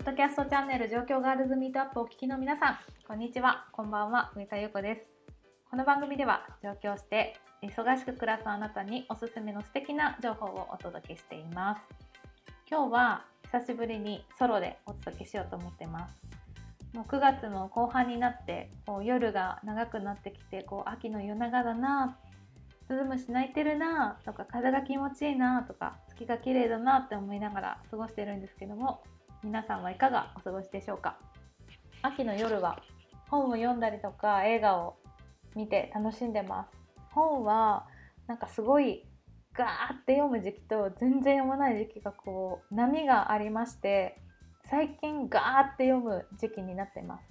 ッドキャストチャンネル状況ガールズミートアップをお聞きの皆さん、こんにちは、こんばんは、上田優子です。この番組では上京して忙しく暮らすあなたにおすすめの素敵な情報をお届けしています。今日は久しぶりにソロでお届けしようと思ってます。もう9月の後半になってこう夜が長くなってきてこう秋の夜長だなスズムシ鳴いてるなとか風が気持ちいいなとか月が綺麗だなって思いながら過ごしてるんですけども皆さんはいかがお過ごしでしょうか？秋の夜は本を読んだりとか映画を見て楽しんでます。本はなんかすごいガーって読む時期と全然読まない時期がこう波がありまして最近ガーって読む時期になってます。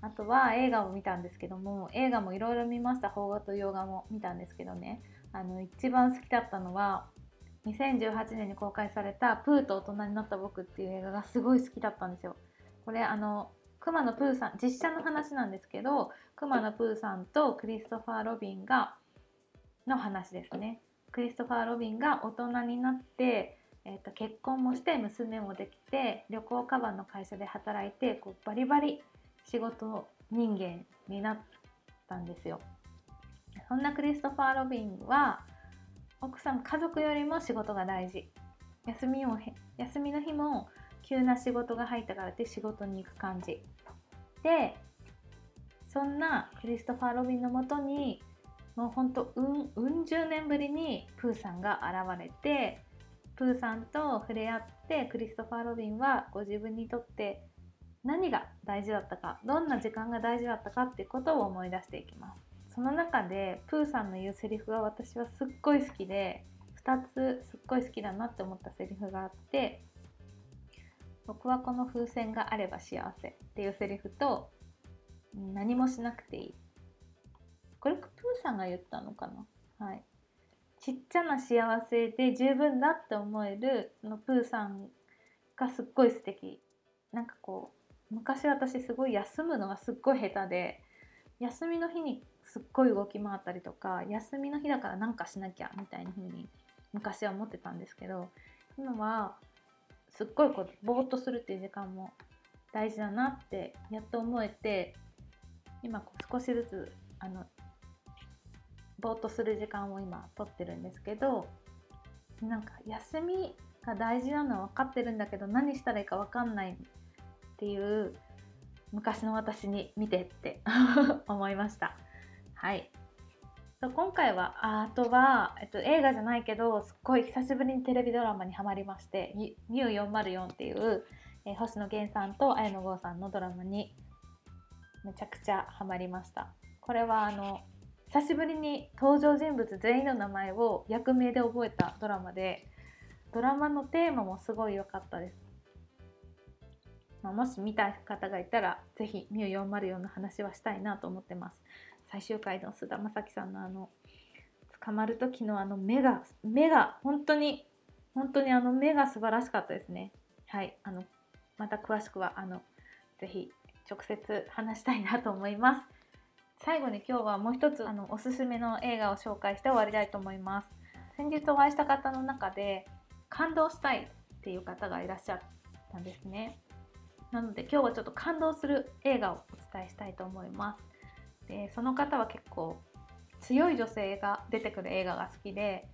あとは映画を見たんですけども映画もいろいろ見ました。邦画と洋画も見たんですけどね。あの一番好きだったのは2018年に公開された「プーと大人になった僕」っていう映画がすごい好きだったんですよ。これあの熊野プーさん実写の話なんですけど熊野プーさんとクリストファー・ロビンがの話ですね。クリストファー・ロビンが大人になって、えーと、結婚もして娘もできて旅行カバンの会社で働いてこうバリバリ仕事人間になったんですよ。そんなクリストファー・ロビンは奥さん家族よりも仕事が大事。休みを休みの日も急な仕事が入ったからって仕事に行く感じ。でそんなクリストファー・ロビンのもとにもうほんとうんうん十年ぶりにプーさんが現れてプーさんと触れ合ってクリストファー・ロビンはご自分にとって何が大事だったかどんな時間が大事だったかっていうことを思い出していきます。その中でプーさんの言うセリフが私はすっごい好きで2つすっごい好きだなって思ったセリフがあって僕はこの風船があれば幸せっていうセリフと何もしなくていい。これプーさんが言ったのかな？はい。ちっちゃな幸せで十分だって思えるのプーさんがすっごい素敵。なんかこう昔私すごい休むのがすっごい下手で休みの日にすっごい動き回ったりとか休みの日だから何かしなきゃみたいな風に昔は思ってたんですけど今はすっごいこうぼーっとするっていう時間も大事だなってやっと思えて今こう少しずつあのぼーっとする時間を今取ってるんですけどなんか休みが大事なのは分かってるんだけど何したらいいか分かんないっていう昔の私に見てって 思いました。はい。今回はあとは、えっと、映画じゃないけどすっごい久しぶりにテレビドラマにはまりまして「ミュー404」っていう、えー、星野源さんと綾野剛さんのドラマにめちゃくちゃハマりました。これはあの久しぶりに登場人物全員の名前を役名で覚えたドラマでドラマのテーマもすごい良かったです、まあ、もし見た方がいたら是非ミュー404の話はしたいなと思ってます。最終回の菅田将暉さんのあの捕まる時のあの目が目が本当に本当にあの目が素晴らしかったですね。はいあのまた詳しくはあのぜひ直接話したいなと思います。最後に今日はもう一つあのおすすめの映画を紹介して終わりたいと思います。先日お会いした方の中で感動したいっていう方がいらっしゃったんですね。なので今日はちょっと感動する映画をお伝えしたいと思います。でその方は結構強い女性が出てくる映画が好きで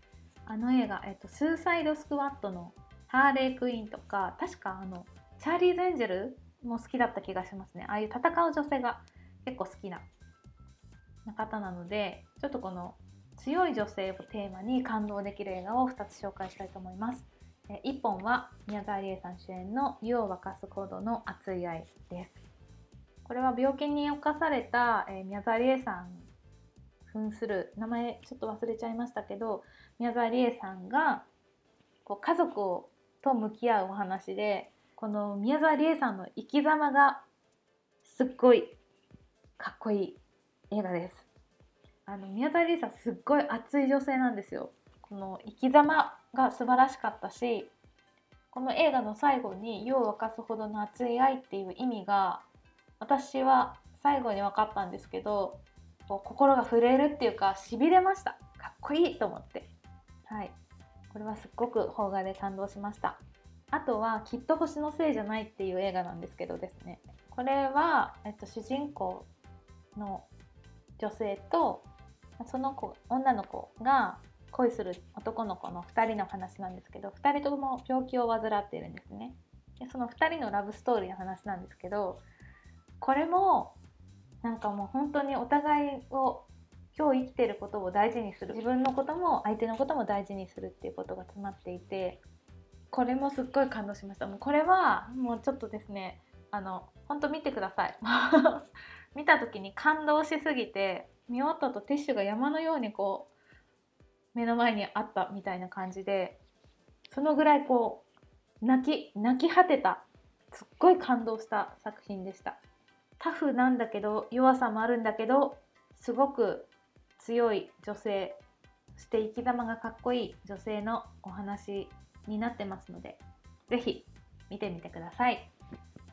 あの映画、えっと、スーサイドスクワットのハーレークイーンとか確かあのチャーリーズ・エンジェルも好きだった気がしますね。ああいう戦う女性が結構好きな方なのでちょっとこの強い女性をテーマに感動できる映画を2つ紹介したいと思います。1本は宮沢りえさん主演の「湯を沸かすコードの熱い愛」ですこれは病気に侵された、え、宮沢りえさん扮する名前ちょっと忘れちゃいましたけど宮沢りえさんがこう家族をと向き合うお話でこの宮沢りえさんの生き様がすっごいかっこいい映画です。あの宮沢りえさんすっごい熱い女性なんですよ。この生き様が素晴らしかったしこの映画の最後に湯を沸かすほどの熱い愛っていう意味が私は最後に分かったんですけどこう心が震えるっていうかしびれました。かっこいいと思って。はい。これはすっごく邦画で感動しました。あとは「きっと星のせいじゃない」っていう映画なんですけどですね。これは、えっと、主人公の女性とその子女の子が恋する男の子の2人の話なんですけど2人とも病気を患っているんですね。でその2人のラブストーリーの話なんですけどこれもなんかもう本当にお互いを今日生きてることを大事にする自分のことも相手のことも大事にするっていうことが詰まっていてこれもすっごい感動しました。もうこれはもうちょっとですねあの本当見てください。見た時に感動しすぎて見終わった後ティッシュが山のようにこう目の前にあったみたいな感じでそのぐらいこう泣き泣き果てたすっごい感動した作品でしたタフなんだけど弱さもあるんだけどすごく強い女性そして生き様がかっこいい女性のお話になってますので是非見てみてください。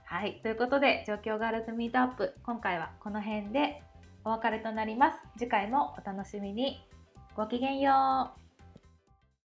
はい、ということで状況ガールズミートアップ今回はこの辺でお別れとなります。次回もお楽しみに。ごきげんよう。